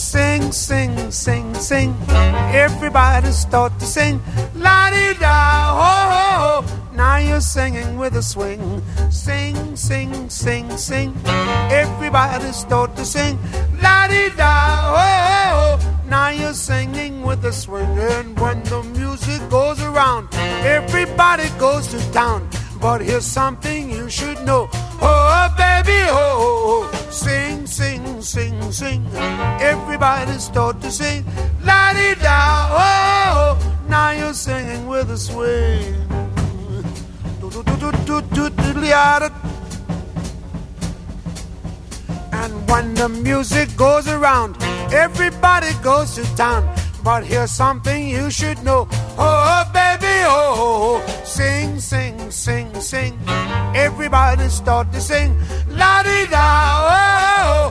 Sing, sing, sing, sing. Everybody start to sing. La di da, ho, ho, ho. Now you're singing with a swing. Sing, sing, sing, sing. Everybody start to sing. La di da, ho, ho, ho. Now you're singing with a swing. And when the music goes around, everybody goes to town. But here's something you should know. Oh, baby, oh, oh, sing, sing, sing, sing. Everybody start to sing. La di da, oh, oh, now you're singing with a swing. And when the music goes around, everybody goes to town. But here's something you should know. Oh, baby, oh, sing, sing, sing, sing. Everybody start to sing. La di da, oh, now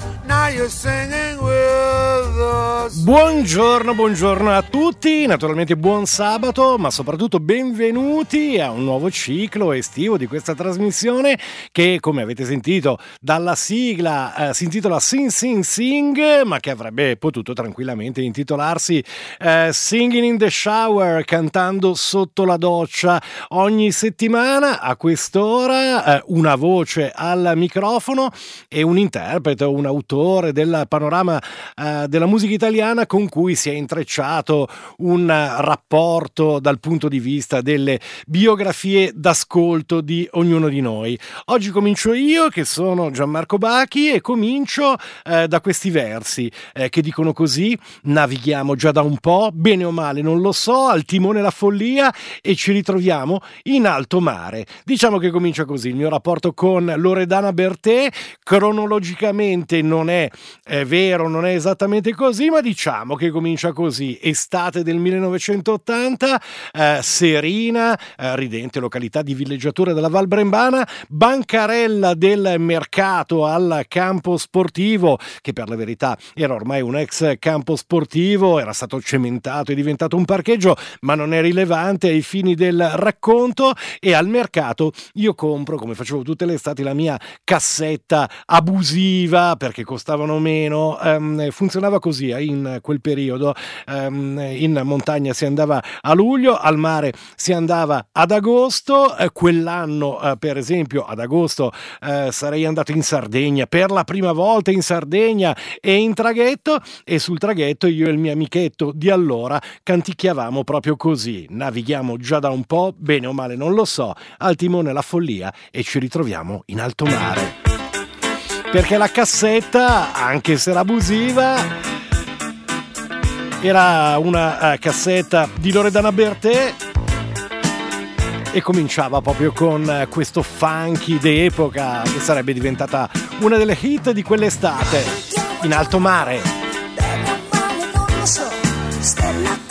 Buongiorno, buongiorno a tutti, naturalmente buon sabato, ma soprattutto benvenuti a un nuovo ciclo estivo di questa trasmissione che, come avete sentito dalla sigla, eh, si intitola Sing Sing Sing, ma che avrebbe potuto tranquillamente intitolarsi eh, Singing in the Shower, cantando sotto la doccia. Ogni settimana a quest'ora, eh, una voce al microfono e un interprete o un autore del panorama eh, della musica italiana con cui si è intrecciato un rapporto dal punto di vista delle biografie d'ascolto di ognuno di noi. Oggi comincio io, che sono Gianmarco Bachi, e comincio eh, da questi versi eh, che dicono così: navighiamo già da un po', bene o male non lo so, al timone la follia e ci ritroviamo in alto mare. Diciamo che comincia così il mio rapporto con Loredana Bertè, cronologicamente non è, è vero, non è esattamente così, ma diciamo che comincia così. Estate del 1980, eh, Serina, eh, ridente località di villeggiatura della Val Brembana, bancarella del mercato al campo sportivo, che per la verità era ormai un ex campo sportivo, era stato cementato, è diventato un parcheggio, ma non è rilevante ai fini del racconto e al mercato io compro, come facevo tutte le estati, la mia cassetta abusiva perché costavano meno, um, funzionava così eh, in quel periodo, um, in montagna si andava a luglio, al mare si andava ad agosto, eh, quell'anno eh, per esempio ad agosto eh, sarei andato in Sardegna per la prima volta in Sardegna e in traghetto e sul traghetto io e il mio amichetto di allora canticchiavamo proprio così, navighiamo già da un po', bene o male non lo so, al timone la follia e ci ritroviamo in alto mare. Perché la cassetta, anche se era abusiva, era una uh, cassetta di Loredana Bertè e cominciava proprio con uh, questo funky d'epoca che sarebbe diventata una delle hit di quell'estate in alto mare. Stella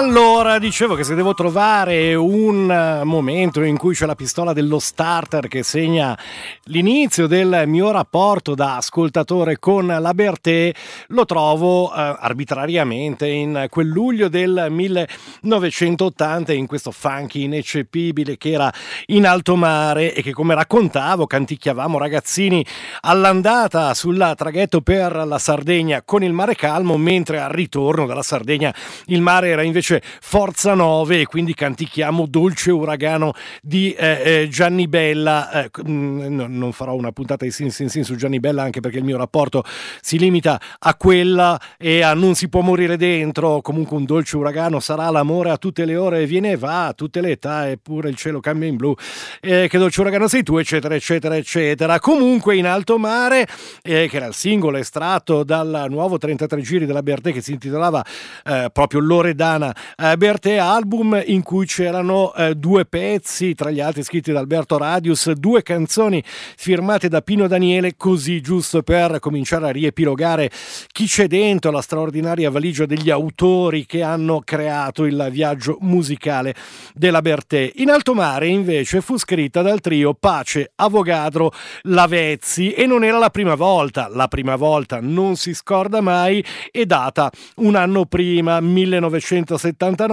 E allora dicevo che se devo trovare un eh, momento in cui c'è la pistola dello starter che segna l'inizio del mio rapporto da ascoltatore con la Bertè, lo trovo eh, arbitrariamente in quel luglio del 1980 in questo funky ineccepibile che era in alto mare e che come raccontavo canticchiavamo ragazzini all'andata sul traghetto per la Sardegna con il mare calmo, mentre al ritorno dalla Sardegna il mare era in invece Forza 9 e quindi cantichiamo Dolce Uragano di eh, eh, Gianni Bella. Eh, no, non farò una puntata di Sin Sin Sin su Gianni Bella anche perché il mio rapporto si limita a quella e a Non si può morire dentro. Comunque un dolce uragano sarà l'amore a tutte le ore, viene e va a tutte le età eppure il cielo cambia in blu. Eh, che dolce uragano sei tu, eccetera, eccetera, eccetera. Comunque in alto mare, eh, che era il singolo estratto dal nuovo 33 giri della Bertè che si intitolava eh, proprio Loredana eh, Bertè album in cui c'erano eh, due pezzi tra gli altri scritti da Alberto Radius due canzoni firmate da Pino Daniele così giusto per cominciare a riepilogare chi c'è dentro la straordinaria valigia degli autori che hanno creato il viaggio musicale della Bertè. In alto mare invece fu scritta dal trio Pace, Avogadro, Lavezzi e non era la prima volta. La prima volta non si scorda mai è data un anno prima 1900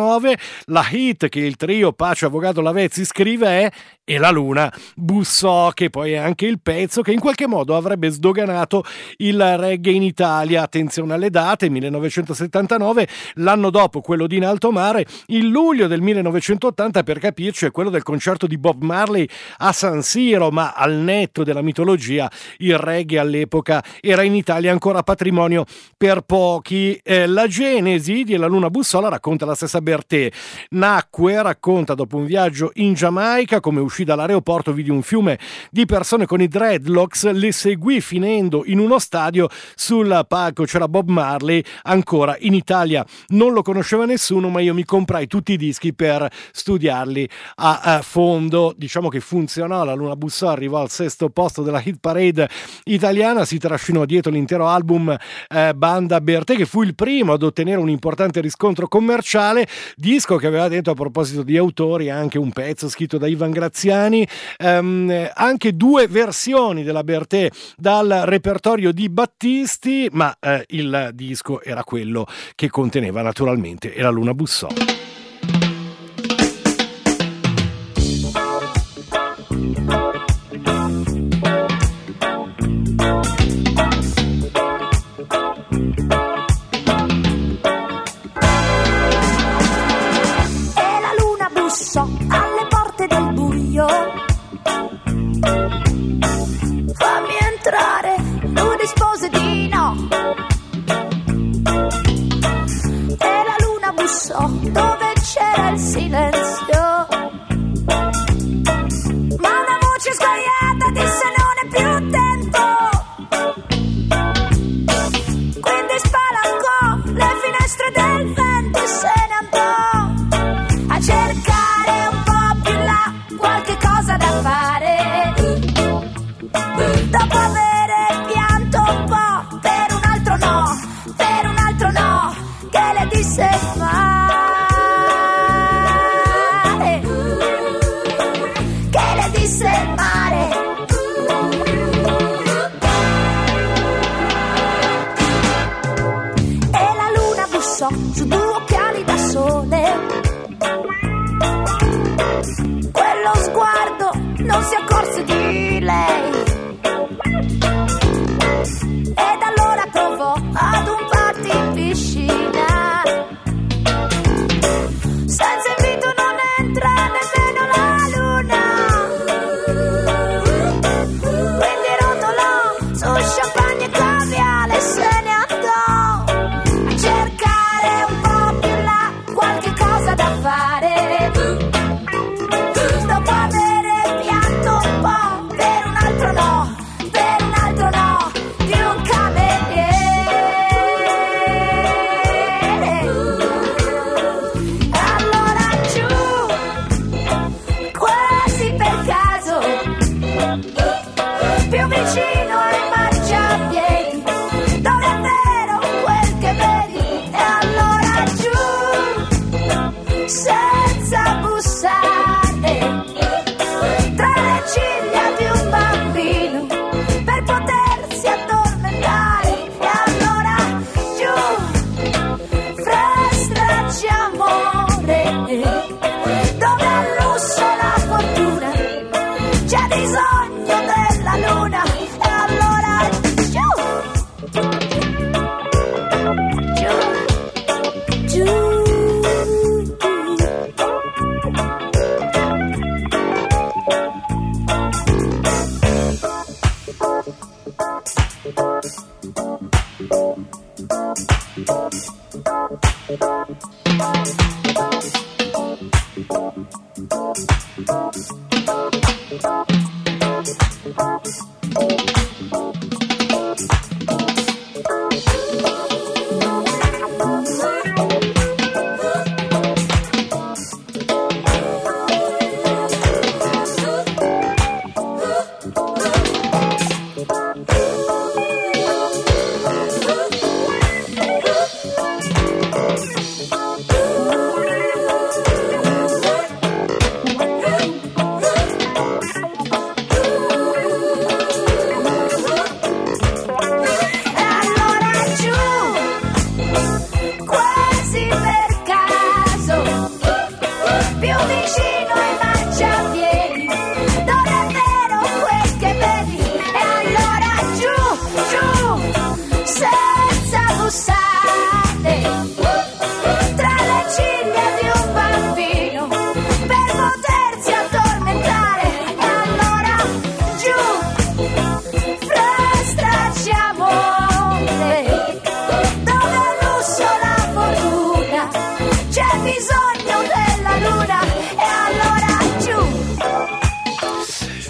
1979. La hit che il trio Pace Avvocato Lavezzi scrive è E la luna bussò, che poi è anche il pezzo che in qualche modo avrebbe sdoganato il reggae in Italia. Attenzione alle date, 1979, l'anno dopo quello di In Alto Mare, il luglio del 1980 per capirci è quello del concerto di Bob Marley a San Siro, ma al netto della mitologia il reggae all'epoca era in Italia ancora patrimonio per pochi. Eh, la genesi di La Luna Bussola racconta racconta la stessa Bertè. Nacque, racconta dopo un viaggio in Giamaica, come uscì dall'aeroporto, vidi un fiume di persone con i dreadlocks, le seguì finendo in uno stadio, sul palco. C'era Bob Marley, ancora in Italia. Non lo conosceva nessuno, ma io mi comprai tutti i dischi per studiarli. A, fondo. Diciamo che funzionò, la Luna Bussò arrivò al sesto posto della hit parade italiana, si trascinò dietro l'intero album eh, Banda Bertè, che fu il primo ad ottenere un importante riscontro commerciale. Disco che aveva dentro a proposito di autori anche un pezzo scritto da Ivan Graziani, ehm, anche due versioni della Bertè dal repertorio di Battisti, ma eh, il disco era quello che conteneva naturalmente e la Luna Bussò. Dopo avere pianto un po'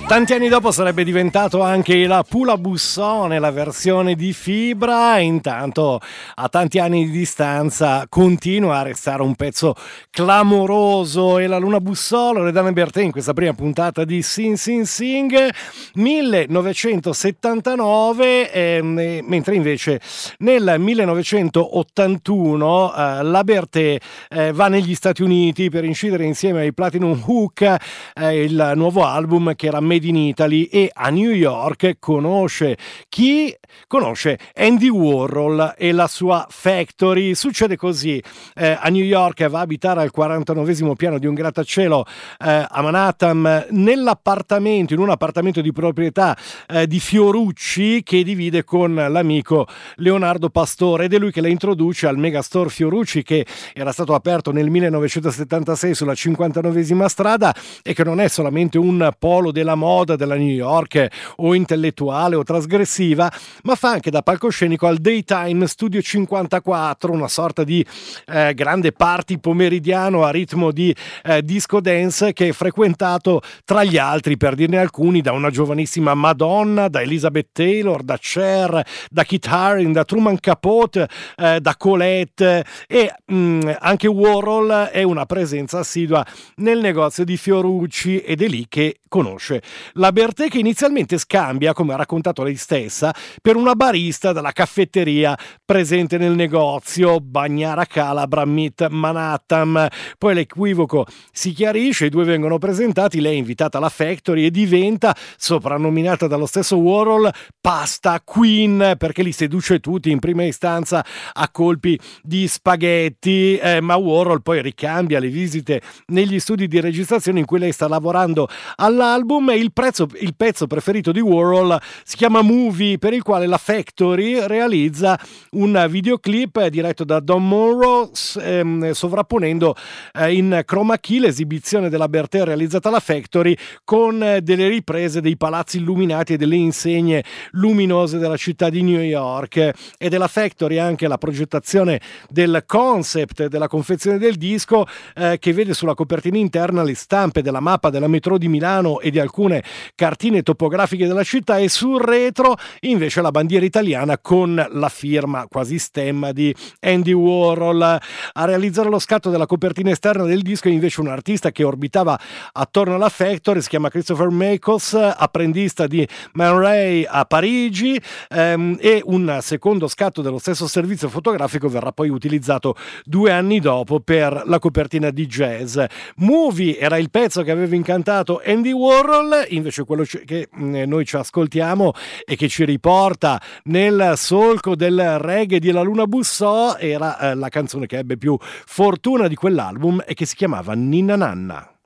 Tanti anni dopo sarebbe diventato anche la Pula Bussone, la versione di fibra, intanto a tanti anni di distanza continua a restare un pezzo clamoroso. E la Luna Bussola, Redane Bertè in questa prima puntata di Sing Sing Sing 1979, ehm, eh, mentre invece nel 1981 eh, la Bertè eh, va negli Stati Uniti per incidere insieme ai Platinum Hook eh, il nuovo album che era Made in Italy e a New York conosce chi conosce Andy Warhol e la sua Factory. Succede così, eh, a New York va a abitare al 49 piano di un grattacielo eh, a Manhattan nell'appartamento, in un appartamento di proprietà eh, di Fiorucci che divide con l'amico Leonardo Pastore ed è lui che la introduce al Megastore Fiorucci che era stato aperto nel 1976 sulla 59 strada e che non è solamente un polo della moda della New York o intellettuale o trasgressiva, ma fa anche da palcoscenico al Daytime Studio 54, una sorta di eh, grande party pomeridiano a ritmo di eh, disco dance che è frequentato tra gli altri, per dirne alcuni, da una giovanissima Madonna, da Elizabeth Taylor, da Cher, da Kit Haring, da Truman Capote, eh, da Colette e mh, anche Warhol è una presenza assidua nel negozio di Fiorucci ed è lì che conosce la Bertè che inizialmente scambia, come ha raccontato lei stessa, per una barista della caffetteria presente nel negozio Bagnara Calabra Meet Manhattan. Poi l'equivoco si chiarisce, i due vengono presentati, lei è invitata alla Factory e diventa, soprannominata dallo stesso Warhol, Pasta Queen, perché li seduce tutti in prima istanza a colpi di spaghetti, eh, ma Warhol poi ricambia le visite negli studi di registrazione in cui lei sta lavorando all'album e il, prezzo- il pezzo preferito di Warhol si chiama Movie, per il quale la Factory realizza un videoclip diretto da Don Monroe, ehm, sovrapponendo eh, in chroma key l'esibizione della Bertè realizzata alla Factory con eh, delle riprese dei palazzi illuminati e delle insegne luminose della città di New York. E della Factory anche la progettazione del concept della confezione del disco eh, che vede sulla copertina interna le stampe della mappa della metro di Milano e di alcune cartine topografiche della città e sul retro invece la bandiera italiana con la firma quasi stemma di Andy Warhol. A realizzare lo scatto della copertina esterna del disco è invece un artista che orbitava attorno alla Factory, si chiama Christopher Makos, apprendista di Man Ray a Parigi ehm, e un secondo scatto dello stesso servizio fotografico verrà poi utilizzato due anni dopo per la copertina di jazz. Movie era il pezzo che aveva incantato Andy Warhol, invece quello che mm, noi ci ascoltiamo e che ci riporta nel solco del reggae di La Luna Bussò era eh, la canzone che ebbe più fortuna di quell'album e che si chiamava Ninna Nanna.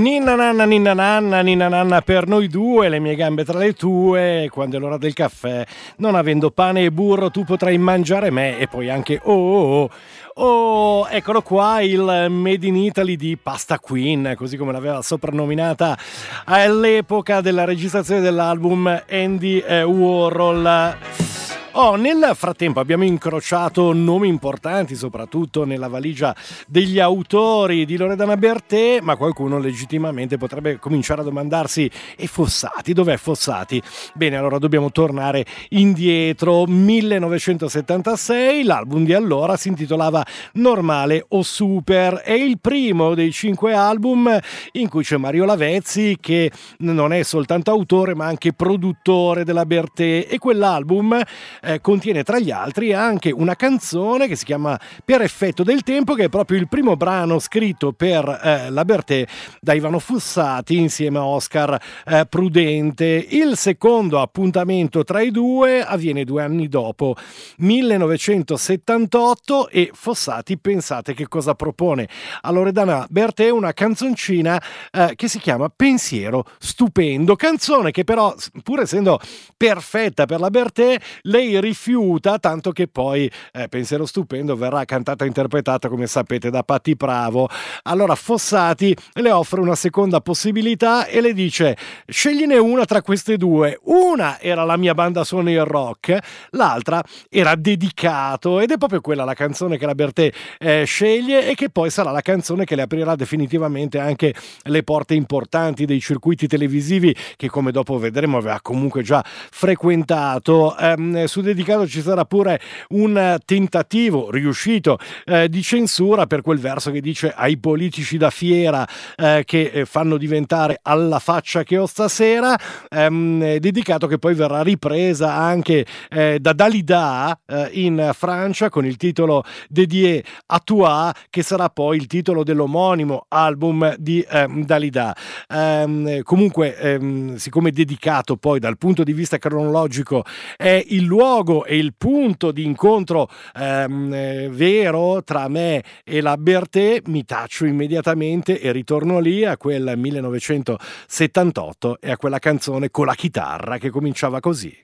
Ninna nanna, ninna nanna, ninna nanna per noi due, le mie gambe tra le tue, quando è l'ora del caffè, non avendo pane e burro tu potrai mangiare me e poi anche oh oh oh. Eccolo qua il Made in Italy di Pasta Queen, così come l'aveva soprannominata all'epoca della registrazione dell'album Andy eh, Warhol. Oh, nel frattempo abbiamo incrociato nomi importanti, soprattutto nella valigia degli autori di Loredana Bertè, ma qualcuno legittimamente potrebbe cominciare a domandarsi: e Fossati? Dov'è Fossati? Bene, allora dobbiamo tornare indietro. 1976, l'album di allora si intitolava Normale o Super. È il primo dei cinque album in cui c'è Mario Lavezzi, che non è soltanto autore, ma anche produttore della Bertè. E quell'album eh, contiene tra gli altri anche una canzone che si chiama Per effetto del tempo, che è proprio il primo brano scritto per eh, la Bertè da Ivano Fossati insieme a Oscar eh, Prudente. Il secondo appuntamento tra i due avviene due anni dopo, 1978, e Fossati pensate che cosa propone a Loredana Bertè una canzoncina eh, che si chiama Pensiero Stupendo, canzone che però pur essendo perfetta per la Bertè, lei rifiuta tanto che poi eh, Pensiero Stupendo verrà cantata e interpretata come sapete da Patti Bravo. Allora Fossati le offre una seconda possibilità e le dice scegliene una tra queste due. Una era la mia banda suona il rock, l'altra era dedicato ed è proprio quella la canzone che la Bertè eh, sceglie e che poi sarà la canzone che le aprirà definitivamente anche le porte importanti dei circuiti televisivi che come dopo vedremo aveva comunque già frequentato. Ehm, su dedicato ci sarà pure un tentativo riuscito eh, di censura per quel verso che dice ai politici da fiera eh, che eh, fanno diventare alla faccia che ho stasera, ehm, dedicato che poi verrà ripresa anche eh, da Dalida eh, in Francia con il titolo Dédié à toi che sarà poi il titolo dell'omonimo album di ehm, Dalida. Ehm, comunque ehm, siccome dedicato poi dal punto di vista cronologico è il luogo e il punto di incontro ehm, eh, vero tra me e la Bertè, mi taccio immediatamente e ritorno lì a quel 1978 e a quella canzone con la chitarra che cominciava così.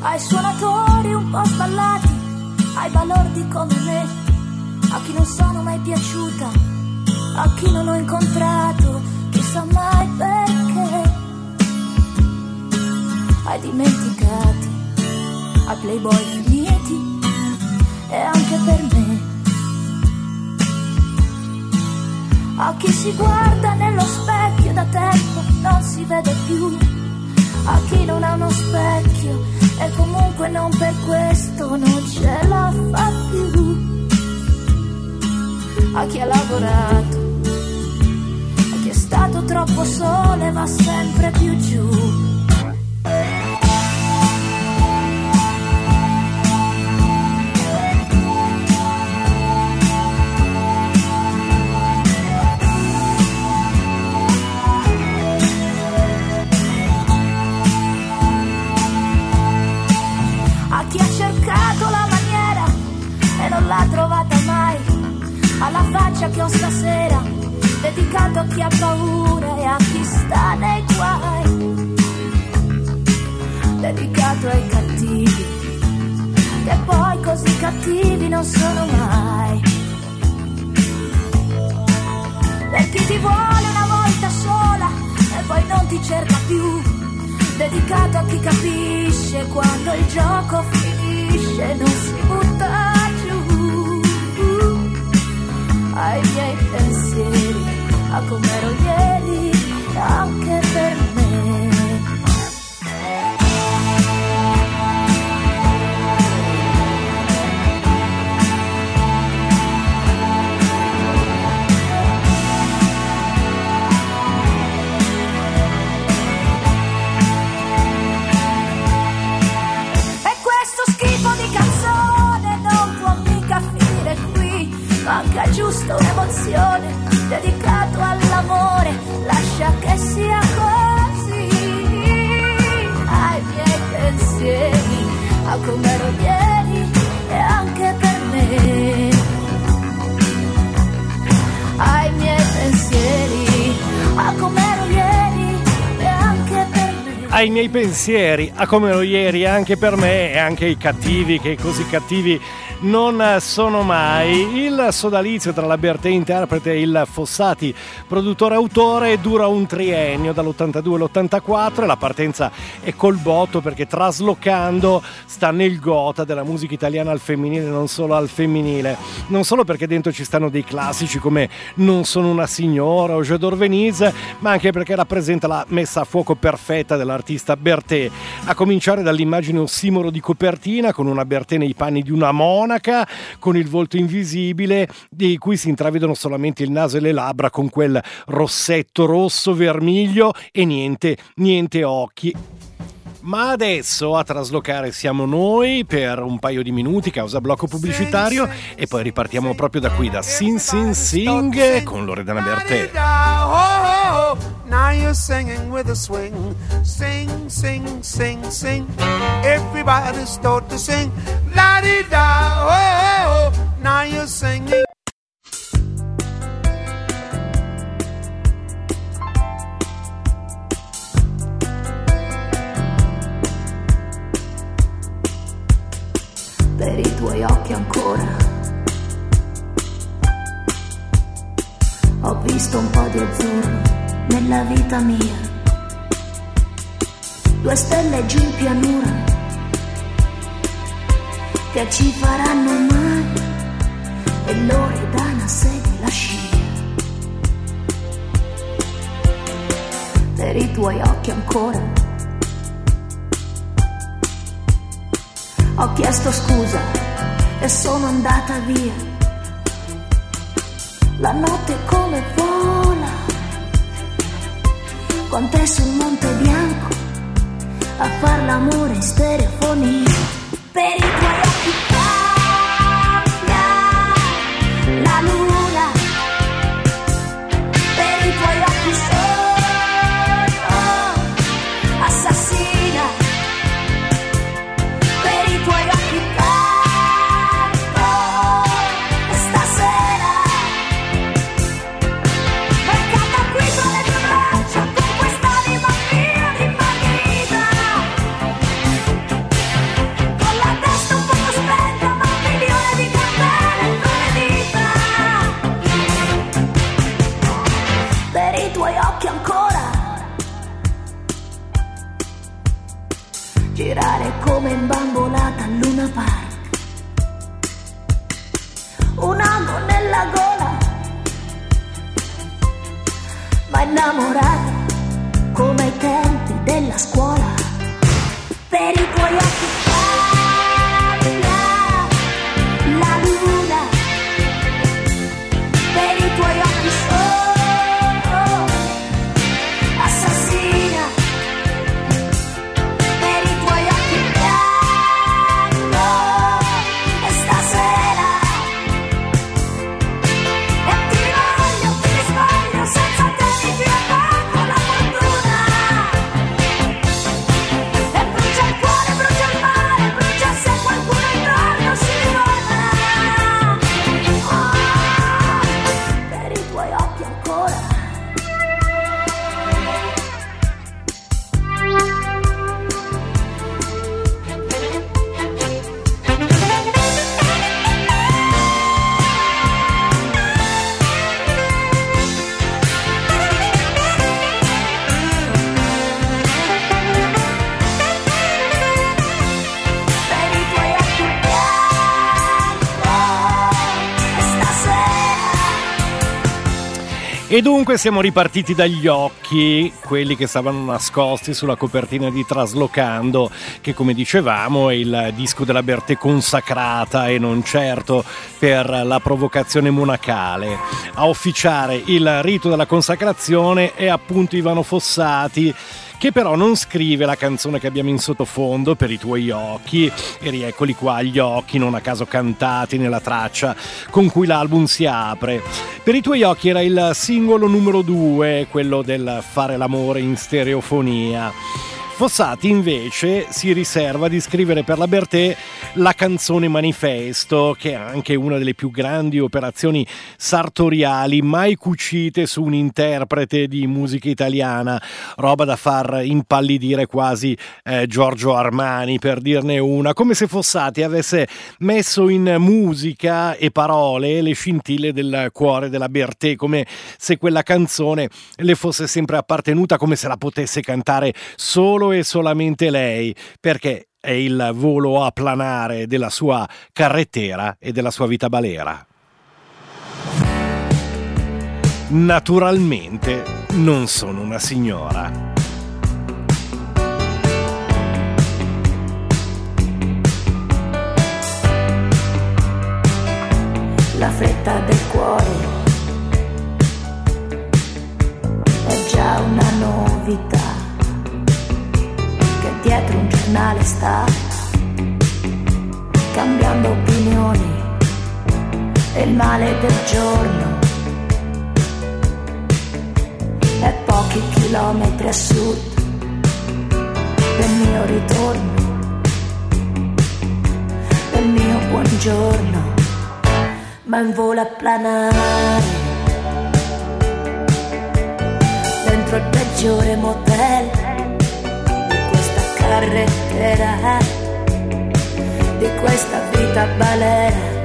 ai suonatori un po' sballati, ai balordi come me, a chi non sono mai piaciuta, a chi non ho incontrato, chissà mai perché, ai dimenticati, ai playboy finiti e anche per me. A chi si guarda nello specchio da tempo non si vede più a chi non ha uno specchio e comunque non per questo non ce la fa più. A chi ha lavorato, troppo solo e va sempre più giù. a chi ha cercato la maniera e non l'ha trovata mai, alla faccia che ho stasera, dedicato a chi ha paura e a chi sta nei guai, dedicato ai cattivi, che poi così cattivi non sono mai. Per chi ti vuole una volta sola e poi non ti cerca più. Dedicato a chi capisce quando il gioco finisce, non si butta giù. Ai miei pensieri, a com'ero ieri, anche per me. Questo schifo di canzone non può mica finire qui. Manca giusto un'emozione dedicato all'amore. Lascia che sia così. Ai miei pensieri, a come ero ieri e anche per me. Ai miei pensieri, a come ero ieri e anche per me. ai miei pensieri, a come ero ieri anche per me e anche i cattivi che così cattivi non sono mai. Il sodalizio tra la Bertè interprete e il Fossati produttore autore dura un triennio dall'82 all'84 e la partenza è col botto perché traslocando sta nel gota della musica italiana al femminile, non solo al femminile. Non solo perché dentro ci stanno dei classici come Non sono una signora o Je dors Venise, ma anche perché rappresenta la messa a fuoco perfetta dell'artista Bertè, a cominciare dall'immagine ossimoro di copertina con una Bertè nei panni di una monaca, con il volto invisibile di cui si intravedono solamente il naso e le labbra con quel rossetto rosso vermiglio e niente, niente occhi. Ma adesso a traslocare siamo noi per un paio di minuti causa blocco pubblicitario e poi ripartiamo proprio da qui da Sin Sin Sing con Loredana Bertè. Oh, oh, oh. Now you're singing with a swing. Sing, sing, sing, sing. Everybody start to sing. La di da. Oh, oh, oh. Now you're singing. Per i tuoi occhi ancora. Ho visto un po' di azzurro nella vita mia, due stelle giù in pianura che ci faranno male e Loredana segue la scia. Per i tuoi occhi ancora. Ho chiesto scusa e sono andata via. La notte come vola, con te sul Monte Bianco, a far l'amore in stereofonia. Per E dunque siamo ripartiti dagli occhi, quelli che stavano nascosti sulla copertina di Traslocando, che come dicevamo è il disco della Bertè consacrata e non certo per la provocazione monacale. A officiare il rito della consacrazione è appunto Ivano Fossati che però non scrive la canzone che abbiamo in sottofondo per i tuoi occhi, e rieccoli qua gli occhi non a caso cantati nella traccia con cui l'album si apre. Per i tuoi occhi era il singolo numero due, quello del fare l'amore in stereofonia. Fossati invece si riserva di scrivere per la Bertè la canzone Manifesto, che è anche una delle più grandi operazioni sartoriali mai cucite su un interprete di musica italiana, roba da far impallidire quasi eh, Giorgio Armani per dirne una, come se Fossati avesse messo in musica e parole le scintille del cuore della Bertè, come se quella canzone le fosse sempre appartenuta, come se la potesse cantare solo e solamente lei, perché è il volo a planare della sua carrettera e della sua vita balera. Naturalmente non sono una signora. La fretta del cuore è già una novità dietro un giornale sta cambiando opinioni e il male del giorno è pochi chilometri a sud del mio ritorno del mio buongiorno ma in volo a planare dentro il peggiore motel carrettera di questa vita balera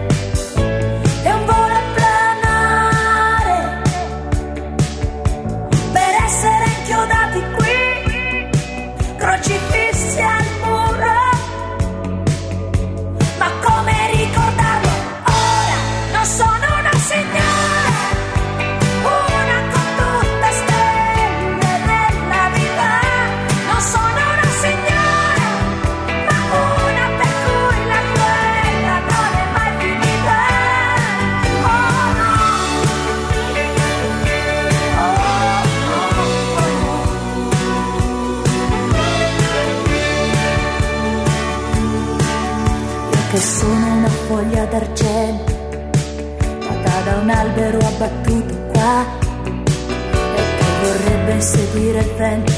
vento,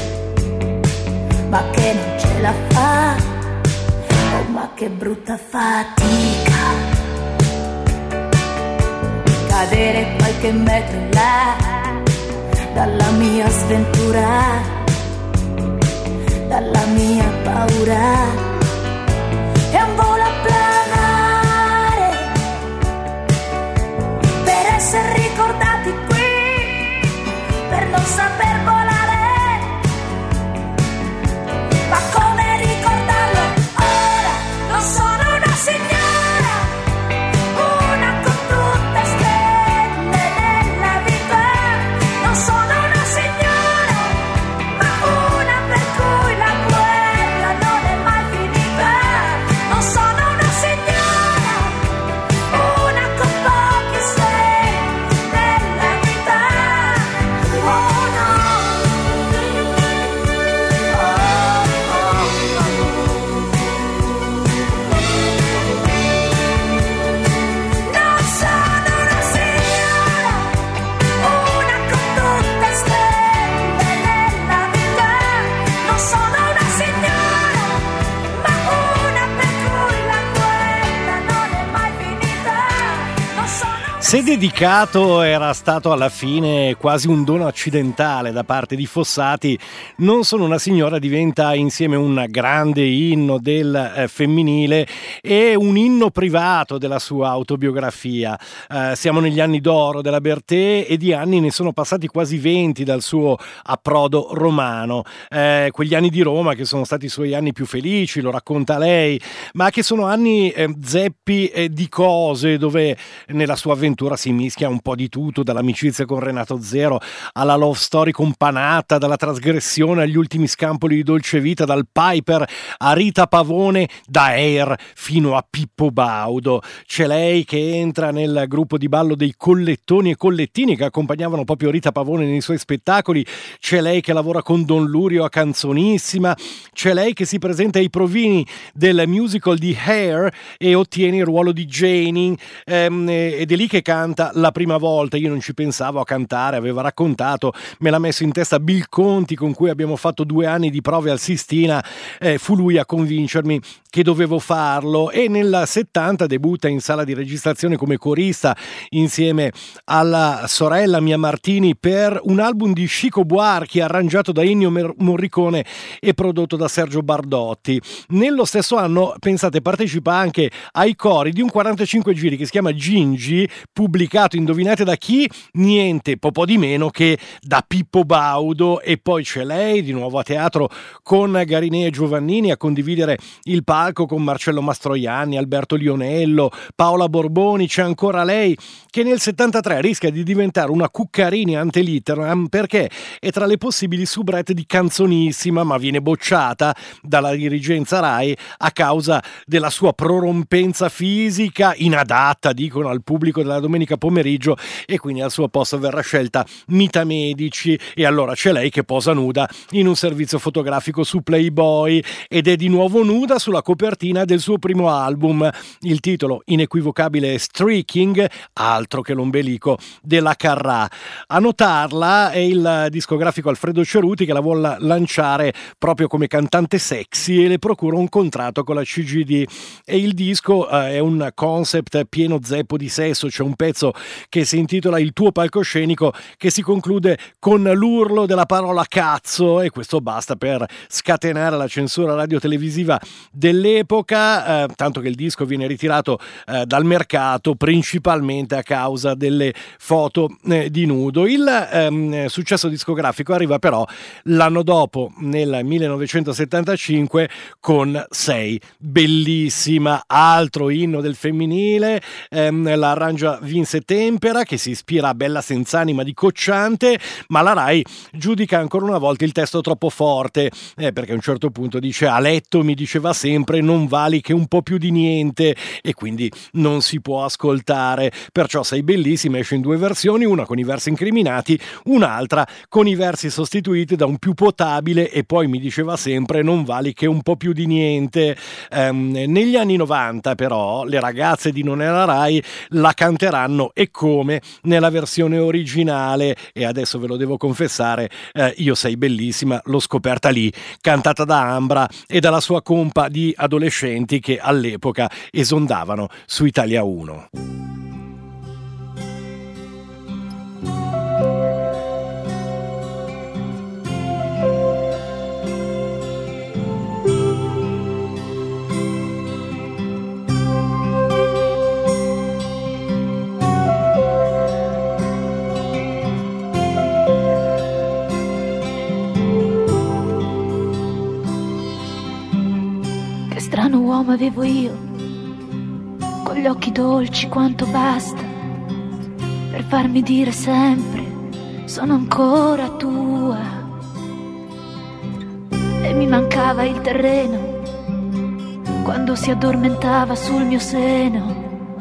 ma che non ce la fa. Oh, ma che brutta fatica. Cadere qualche metro in là dalla mia sventura, dalla mia paura dedicato era stato alla fine quasi un dono accidentale da parte di Fossati, Non sono una signora diventa insieme un grande inno del eh, femminile e un inno privato della sua autobiografia. Eh, siamo negli anni d'oro della Bertè e di anni ne sono passati quasi 20 dal suo approdo romano. Eh, quegli anni di Roma che sono stati i suoi anni più felici, lo racconta lei, ma che sono anni eh, zeppi di cose dove nella sua avventura avventura si mischia un po' di tutto, dall'amicizia con Renato Zero alla love story con Panata, dalla trasgressione agli ultimi scampoli di dolce vita, dal Piper a Rita Pavone, da Air fino a Pippo Baudo. C'è lei che entra nel gruppo di ballo dei collettoni e collettini che accompagnavano proprio Rita Pavone nei suoi spettacoli, c'è lei che lavora con Don Lurio a Canzonissima, c'è lei che si presenta ai provini del musical di Hair e ottiene il ruolo di Janie. Ehm, ed è lì che canta la prima volta, io non ci pensavo a cantare, aveva raccontato, me l'ha messo in testa Bill Conti con cui abbiamo fatto due anni di prove al Sistina, eh, fu lui a convincermi che dovevo farlo e nel 70 debutta in sala di registrazione come corista insieme alla sorella Mia Martini per un album di Chico Buarchi arrangiato da Ennio Morricone e prodotto da Sergio Bardotti. Nello stesso anno, pensate, partecipa anche ai cori di un 45 giri che si chiama Gingi, pubblicato, indovinate da chi? Niente, po' di meno che da Pippo Baudo e poi c'è lei di nuovo a teatro con Garinea e Giovannini a condividere il palco con Marcello Mastroianni, Alberto Lionello, Paola Borboni, c'è ancora lei che nel 73 rischia di diventare una Cuccarini ante litteram perché è tra le possibili soubrette di Canzonissima ma viene bocciata dalla dirigenza RAI a causa della sua prorompenza fisica inadatta, dicono al pubblico della domenica pomeriggio e quindi al suo posto verrà scelta Mita Medici. E allora c'è lei che posa nuda in un servizio fotografico su Playboy ed è di nuovo nuda sulla copertina del suo primo album. Il titolo inequivocabile Streaking, altro che l'ombelico della Carrà. A notarla è il discografico Alfredo Ceruti che la vuole lanciare proprio come cantante sexy e le procura un contratto con la CGD e il disco eh, è un concept pieno zeppo di sesso, c'è un pezzo che si intitola Il tuo palcoscenico che si conclude con l'urlo della parola cazzo e questo basta per scatenare la censura radio-televisiva dell'epoca, eh, tanto che il disco viene ritirato eh, dal mercato principalmente a causa delle foto eh, di nudo. Il ehm, successo discografico arriva però l'anno dopo, nel 1975, con Sei, bellissima, altro inno del femminile, ehm, l'arrangia Vince Tempera che si ispira a Bella Senz'anima di Cocciante, ma la RAI giudica ancora una volta il testo troppo forte, eh, perché a un certo punto dice a letto mi diceva sempre non vali che un po' più di niente e quindi non si può ascoltare, perciò sei bellissima, esce in due versioni, una con i versi incriminati, un'altra con i versi sostituiti da un più potabile e poi mi diceva sempre non vali che un po' più di niente. Um, negli anni 90 però le ragazze di Non era Rai la canteranno e come nella versione originale e adesso ve lo devo confessare, eh, io sei bellissima, l'ho scoperta lì, cantata da Ambra e dalla sua compa di adolescenti che all'epoca esondavano su Italia 1. Strano uomo avevo io, con gli occhi dolci quanto basta, per farmi dire sempre sono ancora tua. E mi mancava il terreno quando si addormentava sul mio seno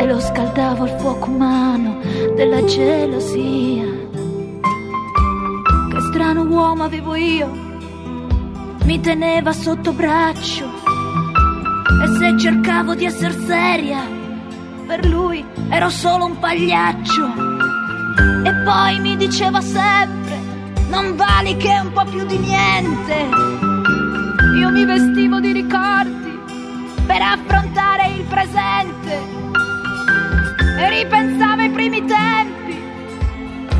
e lo scaldavo al fuoco umano della gelosia. Che strano uomo avevo io, mi teneva sotto braccio e se cercavo di essere seria, per lui ero solo un pagliaccio. E poi mi diceva sempre, non vali che un po' più di niente. Io mi vestivo di ricordi per affrontare il presente. E ripensavo ai primi tempi,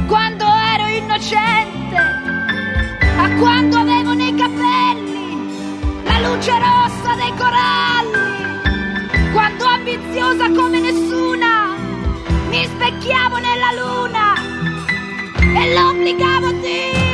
quando ero innocente, a quando avevo nei capelli la luce rossa dei coralli ambiziosa come nessuna. Mi specchiavo nella luna e l'obbligavo a dirmi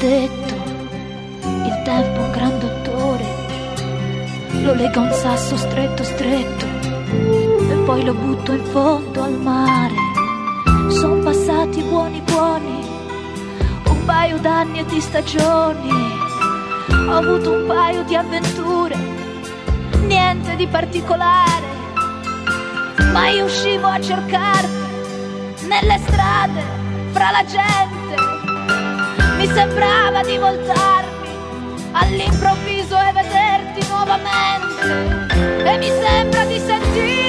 detto, il tempo un gran dottore, lo lega un sasso stretto stretto e poi lo butto in fondo al mare. Sono passati buoni buoni, un paio d'anni e di stagioni, ho avuto un paio di avventure, niente di particolare, ma io uscivo a cercarti nelle strade, fra la gente. Sembrava di voltarmi all'improvviso e vederti nuovamente. E mi sembra di sentire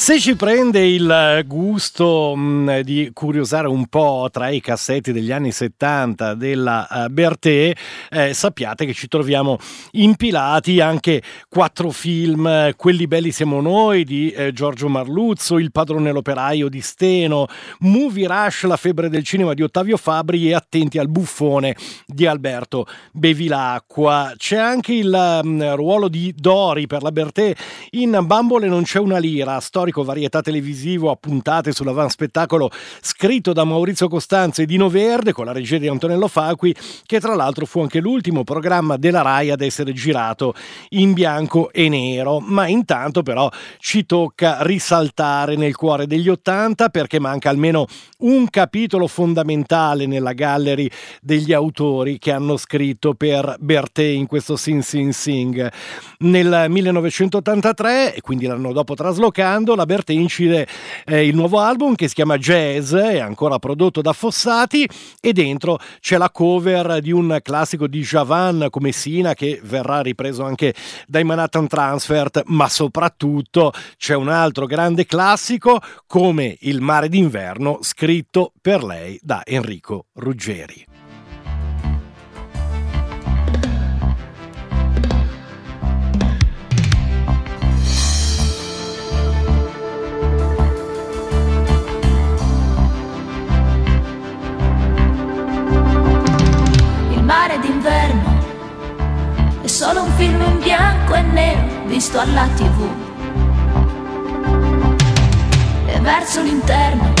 Se ci prende il gusto mh, di curiosare un po' tra i cassetti degli anni 70 della uh, Bertè, eh, sappiate che ci troviamo impilati anche quattro film, eh, Quelli belli siamo noi di eh, Giorgio Marluzzo, Il padrone l'operaio di Steno, Movie Rush, La febbre del cinema di Ottavio Fabri e Attenti al buffone di Alberto Bevilacqua. C'è anche il mh, ruolo di Dori per la Bertè in Bambole non c'è una lira, storico varietà televisivo a puntate sull'avanspettacolo scritto da Maurizio Costanzo e Dino Verde con la regia di Antonello Facui, che tra l'altro fu anche l'ultimo programma della RAI ad essere girato in bianco e nero. Ma intanto però ci tocca risaltare nel cuore degli Ottanta perché manca almeno un capitolo fondamentale nella gallery degli autori che hanno scritto per Bertè in questo Sing Sing Sing. Nel 1983, e quindi l'anno dopo traslocando, la Bertè incide eh, il nuovo album che si chiama Jazz, è ancora prodotto da Fossati e dentro c'è la cover di un classico di Javan come Sina che verrà ripreso anche dai Manhattan Transfert, ma soprattutto c'è un altro grande classico come Il mare d'inverno scritto per lei da Enrico Ruggeri. Solo un film in bianco e nero visto alla tv. E verso l'interno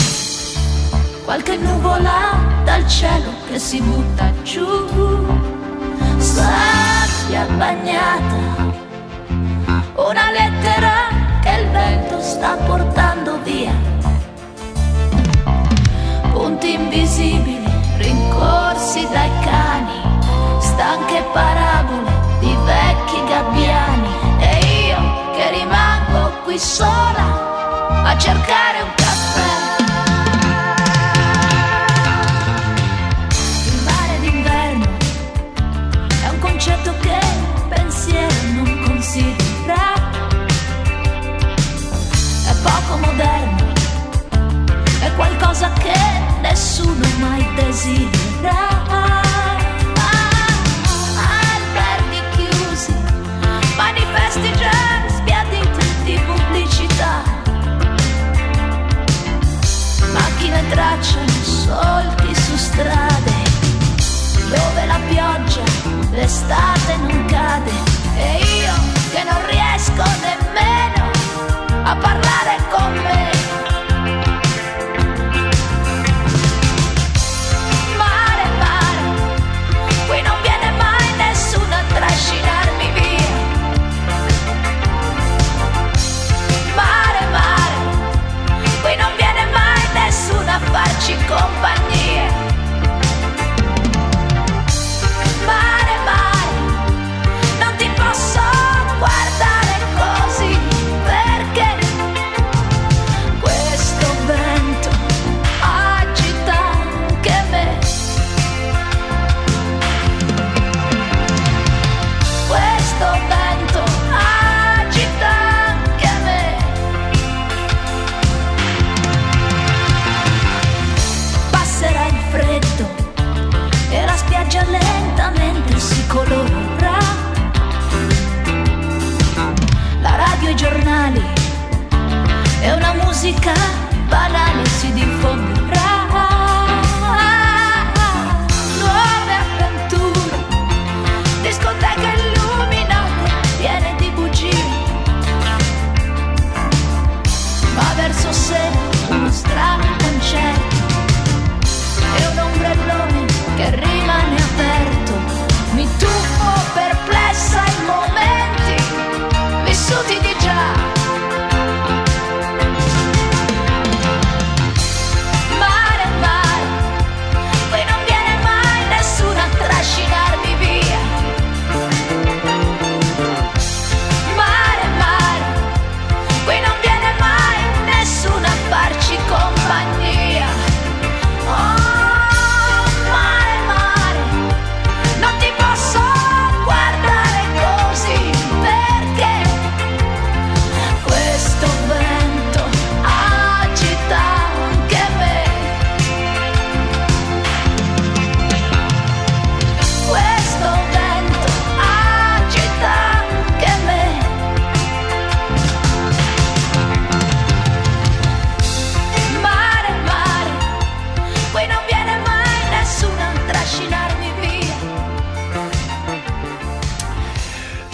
qualche nuvola dal cielo che si butta giù. Sabbia bagnata, una lettera che il vento sta portando qui sola a cercare un caffè. Il mare d'inverno è un concetto che pensiero non considera. È poco moderno è qualcosa che nessuno mai desidera. Ah, ah, ah, alberghi chiusi, manifesti già di pubblicità. Macchine tracciano solchi su strade dove la pioggia l'estate non cade e io che non riesco nemmeno a parlare con me.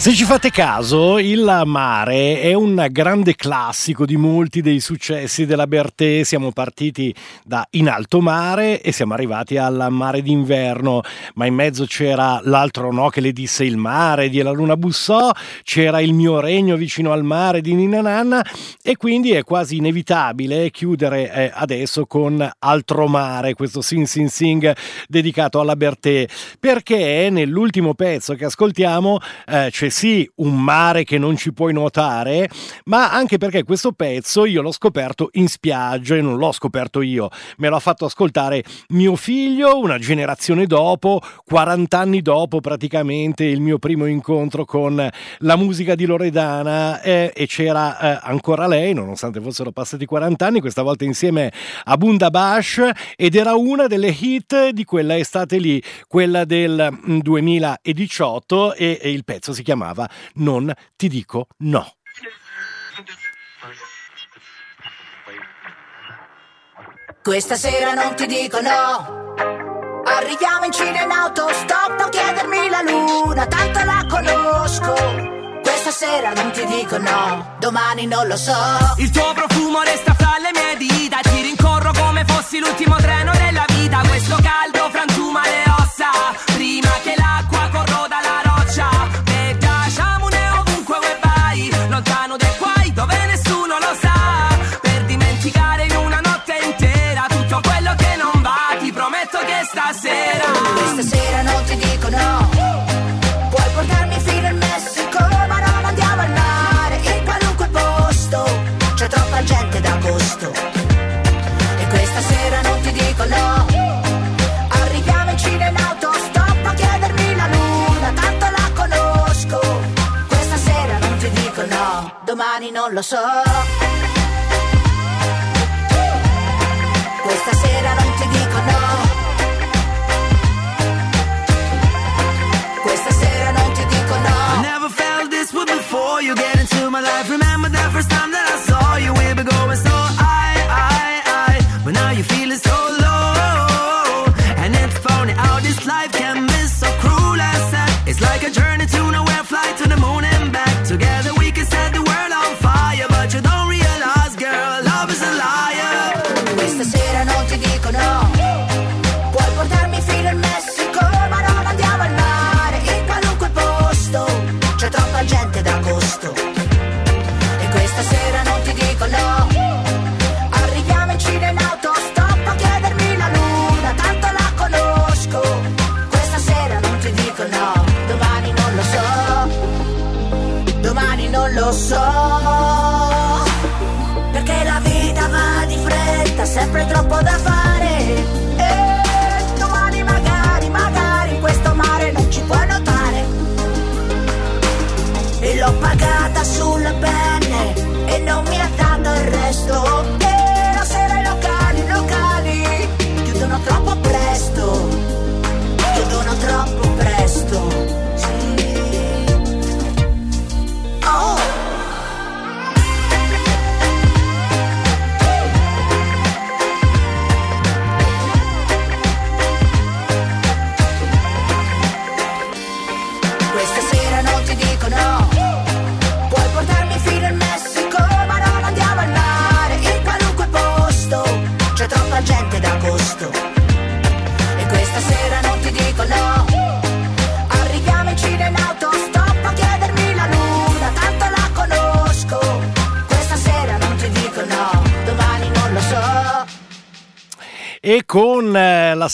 Se ci fate caso, il mare è un grande classico di molti dei successi della Bertè. Siamo partiti da In alto mare e siamo arrivati al mare d'inverno, ma in mezzo c'era l'altro no che le disse il mare di La Luna Bussò, c'era il mio regno vicino al mare di Nina Nanna. E quindi è quasi inevitabile chiudere eh, adesso con Altro mare, questo Sing Sing Sing dedicato alla Bertè, perché nell'ultimo pezzo che ascoltiamo eh, c'è sì un mare che non ci puoi nuotare, ma anche perché questo pezzo io l'ho scoperto in spiaggia e non l'ho scoperto io, me l'ha fatto ascoltare mio figlio una generazione dopo, 40 anni dopo praticamente il mio primo incontro con la musica di Loredana eh, e c'era eh, ancora lei, nonostante fossero passati 40 anni, questa volta insieme a Bunda Bash ed era una delle hit di quella estate lì, quella del mm, 2018 e, e il pezzo si chiamava Non ti dico no. Questa sera non ti dico no. Arriviamo in Cina in autostop, non chiedermi la luna, tanto la conosco. Questa sera non ti dico no, domani non lo so. Il tuo profumo resta fra le mie dita Ti rincorro come fossi l'ultimo treno della vita Questo caldo frantuma dico no. Puoi portarmi fino in Messico, ma non andiamo al mare, in qualunque posto. C'è troppa gente d'agosto. E questa sera non ti dico no. Arriviamo in Cina in autostop a chiedermi la luna, tanto la conosco. Questa sera non ti dico no, domani non lo so.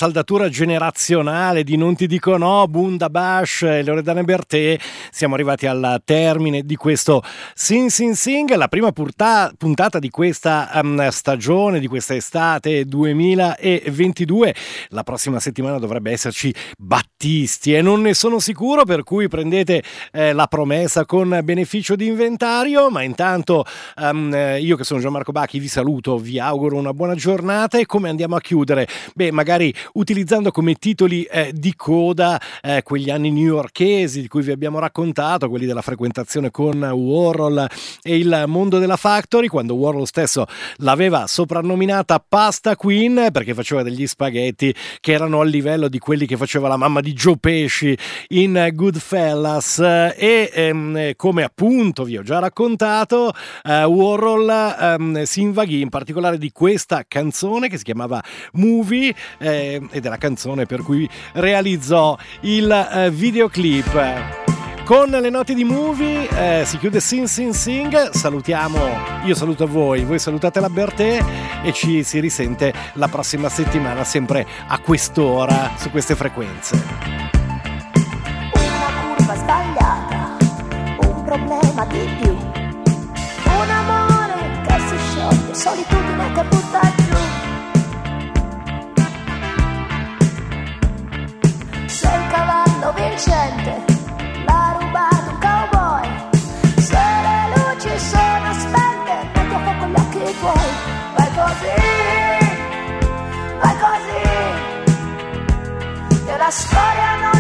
Saldatura generazionale di Non ti dico no, Bunda Bash e Loredana Bertè, siamo arrivati al termine di questo Sing Sing Sing, la prima purta- puntata di questa ehm, stagione, di questa estate 2022. La prossima settimana dovrebbe esserci Battisti e non ne sono sicuro, per cui prendete eh, la promessa con beneficio di inventario, ma intanto eh, io che sono Gianmarco Bacchi vi saluto, vi auguro una buona giornata e come andiamo a chiudere? Beh, magari utilizzando come titoli eh, di coda eh, quegli anni newyorkesi di cui vi abbiamo raccontato, quelli della frequentazione con Warhol e il mondo della factory, quando Warhol stesso l'aveva soprannominata Pasta Queen perché faceva degli spaghetti che erano al livello di quelli che faceva la mamma di Joe Pesci in Goodfellas. E ehm, come appunto vi ho già raccontato eh, Warhol ehm, si invaghì in particolare di questa canzone che si chiamava Movie eh, ed è la canzone per cui realizzò il eh, videoclip. Con le note di movie eh, si chiude Sing Sing Sing, salutiamo, io saluto voi, voi salutate la Bertè e ci si risente la prossima settimana sempre a quest'ora su queste frequenze. Una curva sbagliata, un problema di più. Un amore che si scioglie, solitudine che butta vincente, l'ha rubato un cowboy. Se le luci sono spente, metti a fuoco gli occhi tuoi. Vai così, vai così. E la storia